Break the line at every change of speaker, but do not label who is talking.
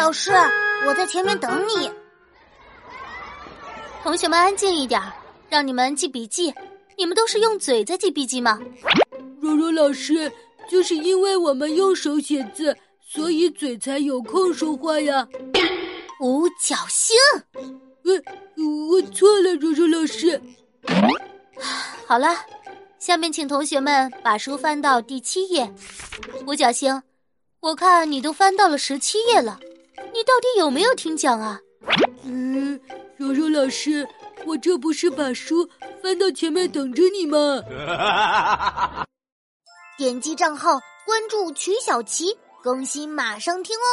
老师，我在前面等你。
同学们安静一点，让你们记笔记。你们都是用嘴在记笔记吗？
柔柔老师，就是因为我们用手写字，所以嘴才有空说话呀。
五角星，
我我错了，柔柔老师。
好了，下面请同学们把书翻到第七页。五角星，我看你都翻到了十七页了，你到底有没有听讲啊？
嗯，柔柔老师，我这不是把书翻到前面等着你吗？
点击账号关注曲小琪，更新马上听哦。